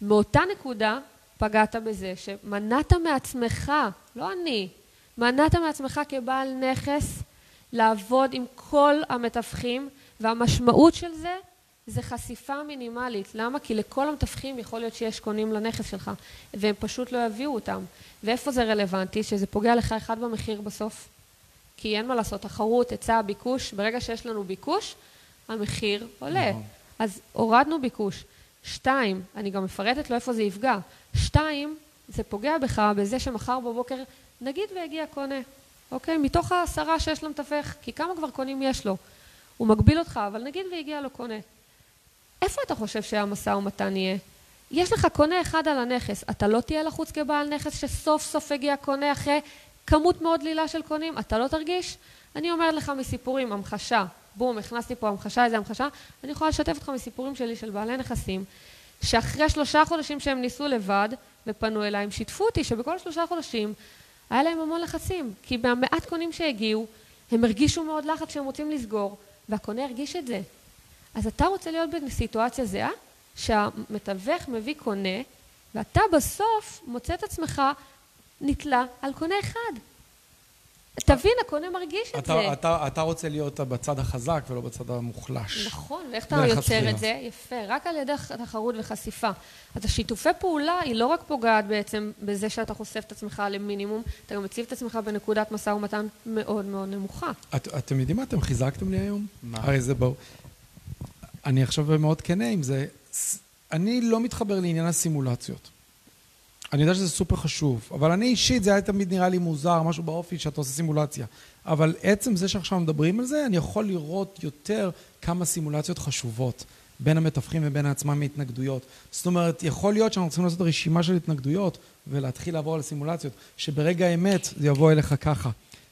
מאותה נקודה פגעת בזה שמנעת מעצמך, לא אני, מנעת מעצמך כבעל נכס לעבוד עם כל המתווכים, והמשמעות של זה זה חשיפה מינימלית. למה? כי לכל המתווכים יכול להיות שיש קונים לנכס שלך, והם פשוט לא יביאו אותם. ואיפה זה רלוונטי? שזה פוגע לך אחד במחיר בסוף. כי אין מה לעשות, תחרות, היצע, ביקוש, ברגע שיש לנו ביקוש, המחיר עולה. נכון. אז הורדנו ביקוש. שתיים, אני גם מפרטת לו איפה זה יפגע. שתיים, זה פוגע בך בזה שמחר בבוקר, נגיד והגיע קונה, אוקיי? מתוך העשרה שיש למתווך, כי כמה כבר קונים יש לו? הוא מגביל אותך, אבל נגיד והגיע לו קונה. איפה אתה חושב שהמשא ומתן יהיה? יש לך קונה אחד על הנכס, אתה לא תהיה לחוץ כבעל נכס שסוף סוף הגיע קונה אחרי כמות מאוד דלילה של קונים? אתה לא תרגיש? אני אומרת לך מסיפורים, המחשה, בום, הכנסתי פה המחשה, איזה המחשה, אני יכולה לשתף אותך מסיפורים שלי של בעלי נכסים, שאחרי שלושה חודשים שהם ניסו לבד ופנו אליי, הם שיתפו אותי שבכל שלושה חודשים היה להם המון לחצים, כי במעט קונים שהגיעו, הם הרגישו מאוד לחץ שהם רוצים לסגור, והקונה הרגיש את זה. אז אתה רוצה להיות בסיטואציה זהה, שהמתווך מביא קונה, ואתה בסוף מוצא את עצמך נתלה על קונה אחד. תבין, הקונה מרגיש את אתה, זה. אתה, אתה רוצה להיות בצד החזק ולא בצד המוחלש. נכון, ואיך אתה יוצר את זה? יפה, רק על ידי תחרות וחשיפה. אז השיתופי פעולה היא לא רק פוגעת בעצם בזה שאתה חושף את עצמך למינימום, אתה גם מציב את עצמך בנקודת משא ומתן מאוד מאוד נמוכה. את, אתם יודעים מה אתם חיזקתם לי היום? מה? הרי זה ברור. אני עכשיו מאוד כנה עם זה. אני לא מתחבר לעניין הסימולציות. אני יודע שזה סופר חשוב, אבל אני אישית, זה היה תמיד נראה לי מוזר, משהו באופי שאתה עושה סימולציה. אבל עצם זה שעכשיו מדברים על זה, אני יכול לראות יותר כמה סימולציות חשובות בין המתווכים ובין עצמם מהתנגדויות. זאת אומרת, יכול להיות שאנחנו צריכים לעשות רשימה של התנגדויות ולהתחיל לעבור על סימולציות, שברגע האמת זה יבוא אליך ככה.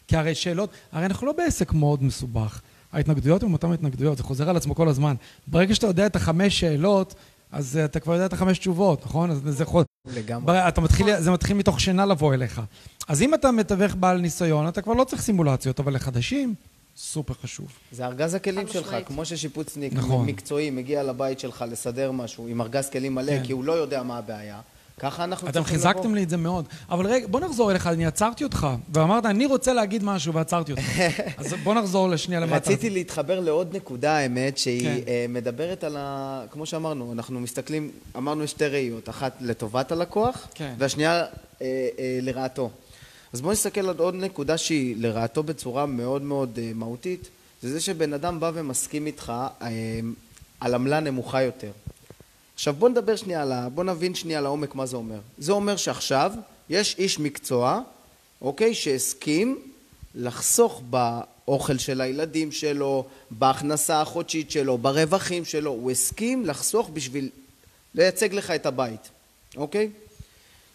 כי הרי שאלות, הרי אנחנו לא בעסק מאוד מסובך. ההתנגדויות הן אותן התנגדויות, זה חוזר על עצמו כל הזמן. ברגע שאתה יודע את החמש שאלות, אז אתה כבר יודע את החמש תשובות, נכון? אז זה יכול... לגמרי. אתה מתחיל, זה מתחיל מתוך שינה לבוא אליך. אז אם אתה מתווך בעל ניסיון, אתה כבר לא צריך סימולציות, אבל לחדשים, סופר חשוב. זה ארגז הכלים שלך, כמו ששיפוצניק נכון. מקצועי מגיע לבית שלך לסדר משהו עם ארגז כלים מלא, כן. כי הוא לא יודע מה הבעיה. ככה אנחנו צריכים לבוא. אתם חיזקתם לי את זה מאוד. אבל רגע, בוא נחזור אליך, אני עצרתי אותך, ואמרת, אני רוצה להגיד משהו, ועצרתי אותך. אז בוא נחזור לשנייה למטה. רציתי להתחבר לעוד נקודה, האמת, שהיא כן. אה, מדברת על ה... כמו שאמרנו, אנחנו מסתכלים, אמרנו שתי ראיות, אחת לטובת הלקוח, כן. והשנייה אה, אה, לרעתו. אז בוא נסתכל על עוד נקודה שהיא לרעתו בצורה מאוד מאוד מהותית, זה זה שבן אדם בא ומסכים איתך על עמלה נמוכה יותר. עכשיו בוא נדבר שנייה על ה... בוא נבין שנייה לעומק מה זה אומר. זה אומר שעכשיו יש איש מקצוע, אוקיי, שהסכים לחסוך באוכל של הילדים שלו, בהכנסה החודשית שלו, ברווחים שלו, הוא הסכים לחסוך בשביל לייצג לך את הבית, אוקיי?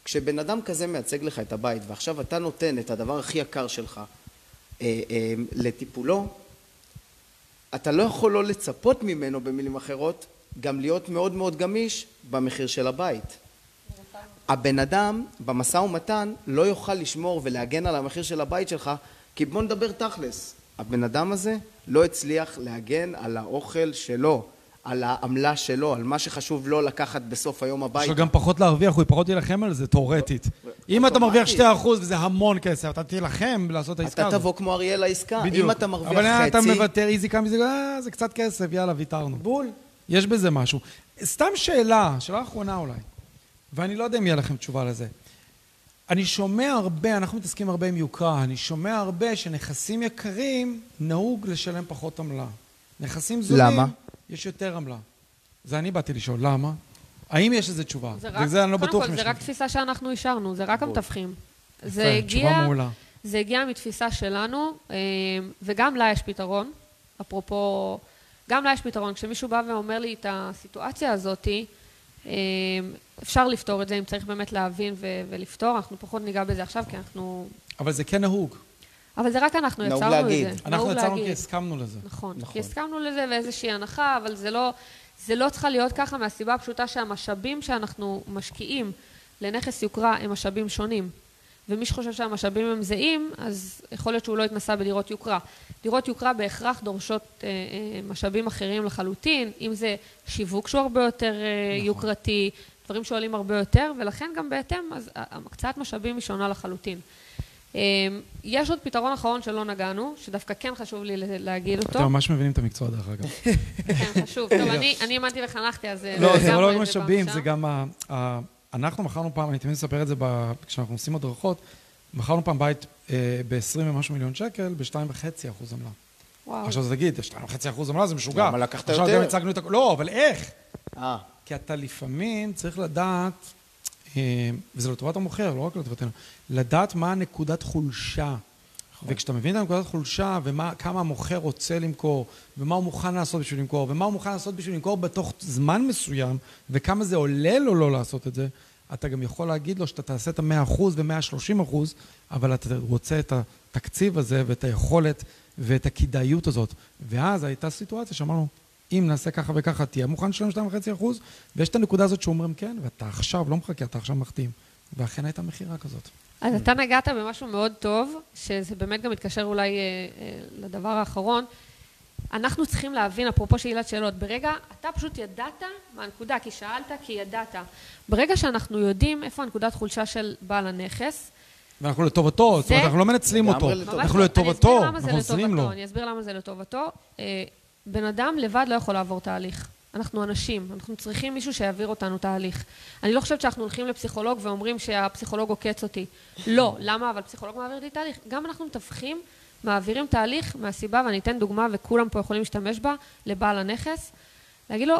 כשבן אדם כזה מייצג לך את הבית ועכשיו אתה נותן את הדבר הכי יקר שלך אה, אה, לטיפולו, אתה לא יכול לא לצפות ממנו במילים אחרות גם להיות מאוד מאוד גמיש במחיר של הבית. הבן אדם במשא ומתן לא יוכל לשמור ולהגן על המחיר של הבית שלך כי בוא נדבר תכלס, הבן אדם הזה לא הצליח להגן על האוכל שלו, על העמלה שלו, על מה שחשוב לו לקחת בסוף היום הביתה. יש גם פחות להרוויח, הוא פחות יילחם על זה, תאורטית. אם אתה מרוויח 2% וזה המון כסף, אתה תילחם לעשות את העסקה הזאת. אתה תבוא כמו אריאל לעסקה. בדיוק. אם אתה מרוויח חצי... אבל אתה מוותר איזי כמה מזה, אה, זה קצת כסף, יאללה, ויתרנו. בול. יש בזה משהו. סתם שאלה, שאלה אחרונה אולי, ואני לא יודע אם יהיה לכם תשובה לזה. אני שומע הרבה, אנחנו מתעסקים הרבה עם יוקרה, אני שומע הרבה שנכסים יקרים נהוג לשלם פחות עמלה. נכסים זולים, למה? יש יותר עמלה. זה אני באתי לשאול, למה? האם יש איזו תשובה? זה רק, וזה אני לא בטוח כל, זה רק תפיסה שאנחנו אישרנו, זה רק המתווכים. זה הגיע... תשובה מעולה. זה הגיע מתפיסה שלנו, אה, וגם לה יש פתרון, אפרופו גם לה יש פתרון. כשמישהו בא ואומר לי את הסיטואציה הזאתי, אה, אפשר לפתור את זה אם צריך באמת להבין ו- ולפתור, אנחנו פחות ניגע בזה עכשיו כי אנחנו... אבל זה כן נהוג. אבל זה רק אנחנו יצרנו את זה. אנחנו יצרנו כי הסכמנו לזה. נכון, נכון, כי הסכמנו לזה ואיזושהי הנחה, אבל זה לא... זה לא צריכה להיות ככה מהסיבה הפשוטה שהמשאבים שאנחנו משקיעים לנכס יוקרה הם משאבים שונים. ומי שחושב שהמשאבים הם זהים, אז יכול להיות שהוא לא התנסה בדירות יוקרה. דירות יוקרה בהכרח דורשות אה, אה, משאבים אחרים לחלוטין, אם זה שיווק שהוא הרבה יותר אה, נכון. יוקרתי, דברים שעולים הרבה יותר, ולכן גם בהתאם, אז הקצאת משאבים היא שונה לחלוטין. אה, יש עוד פתרון אחרון שלא נגענו, שדווקא כן חשוב לי להגיד אותו. אתם ממש מבינים את המקצוע דרך אגב. כן, חשוב. טוב, אני האמנתי וחנכתי, אז... אה, לא, זה לא רק משאבים, זה גם אנחנו מכרנו פעם, אני תמיד מספר את זה כשאנחנו עושים הדרכות, מכרנו פעם בית אה, ב-20 ומשהו מיליון שקל, ב-2.5 אחוז עמלה. וואו. עכשיו תגיד, 2.5 אחוז עמלה זה משוגע. למה לקחת יותר? עכשיו גם הצגנו את הכול. לא, אבל איך? אה. כי אתה לפעמים צריך לדעת, אה, וזה לטובת המוכר, לא רק לטובתנו, לדעת מה הנקודת חולשה. וכשאתה מבין את הנקודת חולשה וכמה המוכר רוצה למכור ומה הוא מוכן לעשות בשביל למכור ומה הוא מוכן לעשות בשביל למכור בתוך זמן מסוים וכמה זה עולה לו לא לעשות את זה, אתה גם יכול להגיד לו שאתה תעשה את המאה אחוז ומאה שלושים אחוז, אבל אתה רוצה את התקציב הזה ואת היכולת ואת הכדאיות הזאת. ואז הייתה סיטואציה שאמרנו, אם נעשה ככה וככה, תהיה מוכן לשלם שתיים וחצי אחוז, ויש את הנקודה הזאת שאומרים כן, ואתה עכשיו לא מחכה, אתה עכשיו מחתים. ואכן הייתה מכירה כזאת. אז אתה נגעת במשהו מאוד טוב, שזה באמת גם מתקשר אולי אה, אה, לדבר האחרון. אנחנו צריכים להבין, אפרופו שאלת שאלות, ברגע, אתה פשוט ידעת מה הנקודה, כי שאלת, כי ידעת. ברגע שאנחנו יודעים איפה הנקודת חולשה של בעל הנכס, ואנחנו לטובתו, זאת אומרת, אנחנו לא מנצלים אותו, אנחנו לטובתו, אנחנו עוזרים לו. אני אסביר למה זה לטובתו. אה, בן אדם לבד לא יכול לעבור תהליך. אנחנו אנשים, אנחנו צריכים מישהו שיעביר אותנו תהליך. אני לא חושבת שאנחנו הולכים לפסיכולוג ואומרים שהפסיכולוג עוקץ אותי. לא, למה? אבל פסיכולוג מעביר אותי תהליך. גם אנחנו מתווכים, מעבירים תהליך מהסיבה, ואני אתן דוגמה וכולם פה יכולים להשתמש בה, לבעל הנכס, להגיד לו,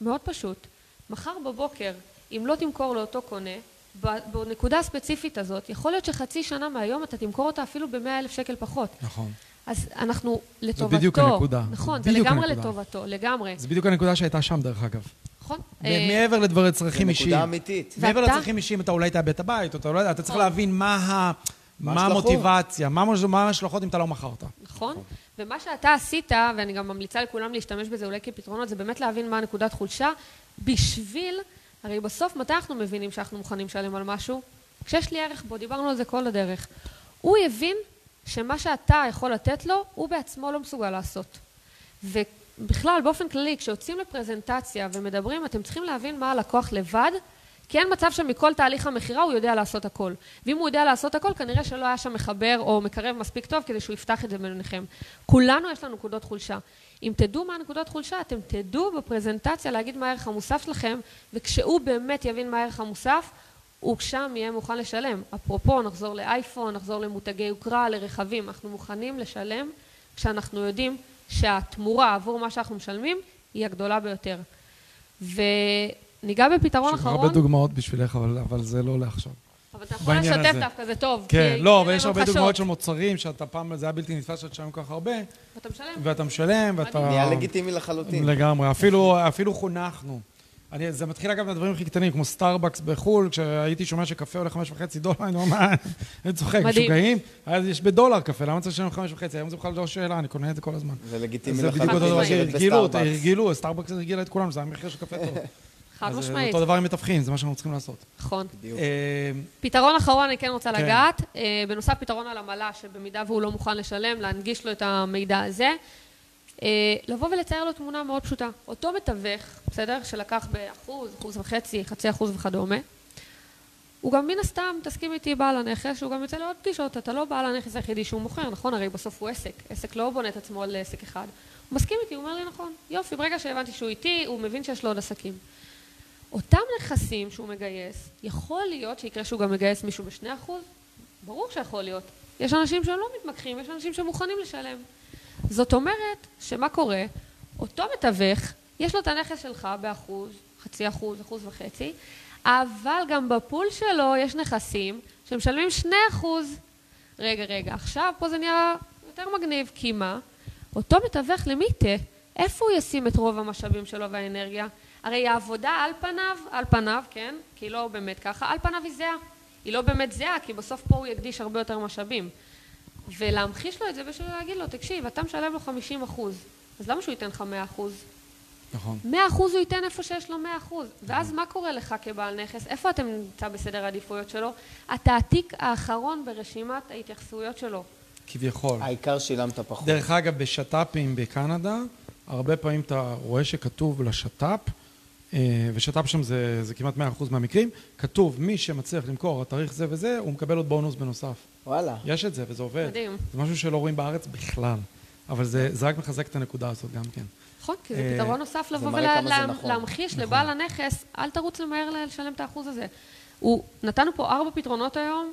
מאוד פשוט, מחר בבוקר, אם לא תמכור לאותו קונה, בנקודה הספציפית הזאת, יכול להיות שחצי שנה מהיום אתה תמכור אותה אפילו במאה אלף שקל פחות. נכון. אז אנחנו לטובתו. זה בדיוק הנקודה. נכון, זה, זה לגמרי הנקודה. לטובתו, לגמרי. זה בדיוק הנקודה שהייתה שם, דרך אגב. נכון. אה, מעבר לדברי צרכים אישיים. זה נקודה אמיתית. מעבר לצרכים אישיים, אתה אולי תאבד את הבית, או אתה לא יודע, אתה צריך נכון. להבין מה המוטיבציה, מה ההשלכות אם אתה לא מכרת. נכון. ומה שאתה עשית, ואני גם ממליצה לכולם להשתמש בזה אולי כפתרונות, זה באמת להבין מה הנקודת חולשה, בשביל, הרי בסוף, מתי אנחנו מבינים שאנחנו מוכנים לשלם על משהו? כשיש לי ערך בו, דיברנו על זה כל הדרך. הוא הבין שמה שאתה יכול לתת לו, הוא בעצמו לא מסוגל לעשות. ובכלל, באופן כללי, כשיוצאים לפרזנטציה ומדברים, אתם צריכים להבין מה הלקוח לבד, כי אין מצב שמכל תהליך המכירה הוא יודע לעשות הכל. ואם הוא יודע לעשות הכל, כנראה שלא היה שם מחבר או מקרב מספיק טוב כדי שהוא יפתח את זה ביניכם. כולנו יש לנו נקודות חולשה. אם תדעו מה הנקודות חולשה, אתם תדעו בפרזנטציה להגיד מה הערך המוסף שלכם, וכשהוא באמת יבין מה הערך המוסף, הוא שם יהיה מוכן לשלם. אפרופו, נחזור לאייפון, נחזור למותגי יוקרה, לרכבים. אנחנו מוכנים לשלם כשאנחנו יודעים שהתמורה עבור מה שאנחנו משלמים היא הגדולה ביותר. וניגע בפתרון אחרון. יש הרבה דוגמאות בשבילך, אבל, אבל זה לא לעכשיו. אבל אתה יכול לשתף דווקא, זה טוב. כן, לא, אבל יש הרבה דוגמאות של מוצרים שאתה פעם, זה היה בלתי נתפס שאתה משלם כל כך הרבה. ואתה משלם. ואתה משלם, ואתה... נהיה לגיטימי לחלוטין. לגמרי, אפילו, אפילו חונכנו. אני, זה מתחיל אגב מהדברים הכי קטנים, כמו סטארבקס בחו"ל, כשהייתי שומע שקפה עולה חמש וחצי דולר, אני אומר, אני צוחק, משוגעים? יש בדולר קפה, למה צריך לשלם חמש וחצי? היום זה בכלל לא שאלה, אני קונה את זה כל הזמן. זה לגיטימי לחלוטין. הרגילו, הרגילו, סטארבקס הרגילה את כולם, זה המחיר של קפה טוב. חד משמעית. אותו דבר עם מתווכים, זה מה שאנחנו צריכים לעשות. נכון. בדיוק. אה, פתרון אחרון אני כן רוצה כן. לגעת. אה, בנוסף פתרון על עמלה, שבמידה והוא לא מוכן לשלם, להנגיש לו את המידע הזה. אה, לבוא ולצייר לו תמונה מאוד פשוטה. אותו מתווך, בסדר? שלקח באחוז, אחוז וחצי, חצי אחוז וכדומה, הוא גם מן הסתם, תסכים איתי, בעל הנכס, שהוא גם יוצא לעוד פגישות, אתה לא בעל הנכס היחידי שהוא מוכר, נכון? הרי בסוף הוא עסק, עסק לא בונה את עצמו על עסק אחד. הוא מסכים איתי, הוא אומר לי נכון, יופי, ברגע שהבנתי שהוא איתי, הוא מבין שיש לו עוד עסקים. אותם נכסים שהוא מגייס, יכול להיות שיקרה שהוא גם מגייס מישהו בשני אחוז? ברור שיכול להיות. יש אנשים שהם לא מתמקחים, יש אנשים שמוכנים לשלם. זאת אומרת, שמה קורה? אותו מתווך, יש לו את הנכס שלך באחוז, חצי אחוז, אחוז וחצי, אבל גם בפול שלו יש נכסים שמשלמים שני אחוז. רגע, רגע, עכשיו פה זה נהיה יותר מגניב, כי מה? אותו מתווך למי תה? איפה הוא ישים את רוב המשאבים שלו והאנרגיה? הרי העבודה על פניו, על פניו, כן, כי היא לא באמת ככה, על פניו היא זהה. היא לא באמת זהה, כי בסוף פה הוא יקדיש הרבה יותר משאבים. ולהמחיש לו את זה בשביל להגיד לו, תקשיב, אתה משלם לו 50 אחוז, אז למה שהוא ייתן לך 100 אחוז? נכון. 100% הוא ייתן איפה שיש לו 100%. ואז מה קורה לך כבעל נכס? איפה אתה נמצא בסדר העדיפויות שלו? אתה התיק האחרון ברשימת ההתייחסויות שלו. כביכול. העיקר שילמת פחות. דרך אגב, בשת"פים בקנדה, הרבה פעמים אתה רואה שכתוב לשת"פ, ושת"פ שם זה, זה כמעט 100% מהמקרים, כתוב מי שמצליח למכור התאריך זה וזה, הוא מקבל עוד בונוס בנוסף. וואלה. יש את זה וזה עובד. מדהים. זה משהו שלא רואים בארץ בכלל, אבל זה, זה רק מחזק את הנקודה הזאת גם כן. נכון, כי זה אה, פתרון נוסף לבוא כמה זה נכון. ולהמחיש לבעל הנכס, אל תרוץ למהר לשלם את האחוז הזה. הוא, נתנו פה ארבע פתרונות היום,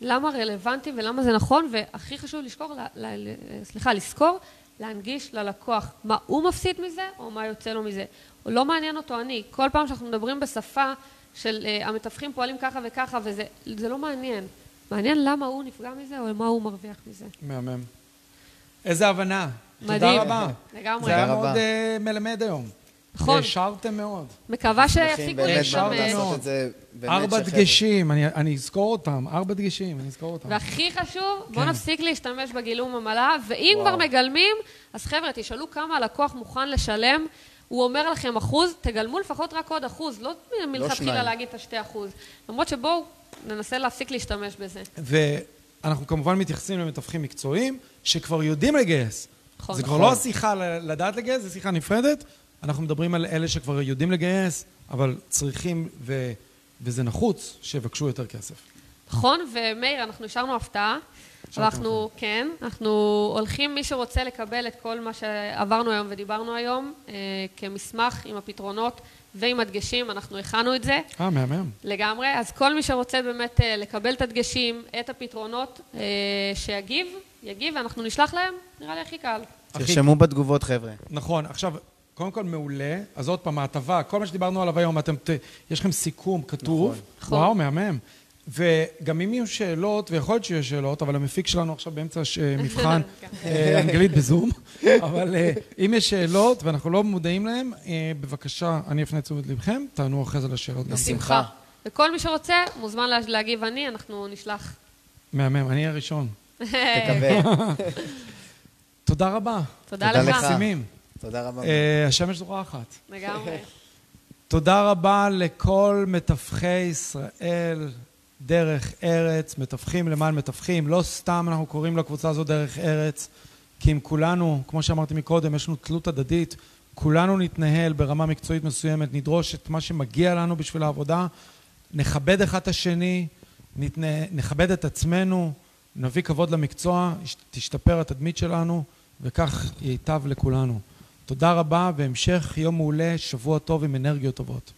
למה רלוונטי ולמה זה נכון, והכי חשוב לשקור, ל, ל, ל, סליחה, לזכור, להנגיש ללקוח מה הוא מפסיד מזה, או מה יוצא לו מזה. הוא לא מעניין אותו אני. כל פעם שאנחנו מדברים בשפה של uh, המתווכים פועלים ככה וככה, וזה זה לא מעניין. מעניין למה הוא נפגע מזה, או מה הוא מרוויח מזה. מהמם. איזה הבנה. מדהים. תודה רבה. לגמרי. זה היה. מאוד uh, מלמד היום. נכון. העשרתם מאוד. מקווה שיפסיקו להשתמש. ארבע דגשים, אני, אני אזכור אותם, ארבע דגשים, אני אזכור אותם. והכי חשוב, בואו כן. נפסיק להשתמש בגילום המלא, ואם. כבר מגלמים, אז חבר'ה, תשאלו כמה הלקוח מוכן לשלם. הוא אומר לכם אחוז, תגלמו לפחות רק עוד אחוז, לא מלכתחילה שניים. להגיד את השתי אחוז. למרות שבואו ננסה להפסיק להשתמש בזה. ואנחנו כמובן מתייחסים למתווכים מקצועיים שכבר יודעים לגייס. נכון. זה כבר נכון. לא השיחה ל- לדעת לגייס, זו שיחה נפרדת. אנחנו מדברים על אלה שכבר יודעים לגייס, אבל צריכים, ו... וזה נחוץ, שיבקשו יותר כסף. נכון, ומאיר, אנחנו השארנו הפתעה. אנחנו, כן, אנחנו הולכים, מי שרוצה לקבל את כל מה שעברנו היום ודיברנו היום, אה, כמסמך עם הפתרונות ועם הדגשים, אנחנו הכנו את זה. אה, מהמם. לגמרי. אז כל מי שרוצה באמת אה, לקבל את הדגשים, את הפתרונות, אה, שיגיב, יגיב, ואנחנו נשלח להם, נראה לי הכי קל. תרשמו בתגובות, חבר'ה. נכון, עכשיו, קודם כל מעולה, אז עוד פעם, ההטבה, כל מה שדיברנו עליו היום, אתם, ת, יש לכם סיכום כתוב, נכון. וואו, מהמם. וגם אם יהיו שאלות, ויכול להיות שיהיו שאלות, אבל המפיק שלנו עכשיו באמצע ש- מבחן כן. אה, אנגלית בזום, אבל אה, אם יש שאלות ואנחנו לא מודעים להן, אה, בבקשה, אני אפנה את תשומת לבכם, תענו אחרי זה לשאלות. בשמחה. וכל מי שרוצה, מוזמן לה- להגיב אני, אנחנו נשלח. מהמם, אני הראשון. תקווה. תודה רבה. תודה לך. לך. מקסימים. תודה רבה. אה, השמש זורחת. לגמרי. תודה רבה לכל מתווכי ישראל, דרך ארץ, מתווכים למען מתווכים. לא סתם אנחנו קוראים לקבוצה הזו דרך ארץ, כי אם כולנו, כמו שאמרתי מקודם, יש לנו תלות הדדית, כולנו נתנהל ברמה מקצועית מסוימת, נדרוש את מה שמגיע לנו בשביל העבודה, נכבד אחד את השני, נתנה, נכבד את עצמנו, נביא כבוד למקצוע, תשתפר התדמית שלנו, וכך ייטב לכולנו. תודה רבה והמשך יום מעולה, שבוע טוב עם אנרגיות טובות.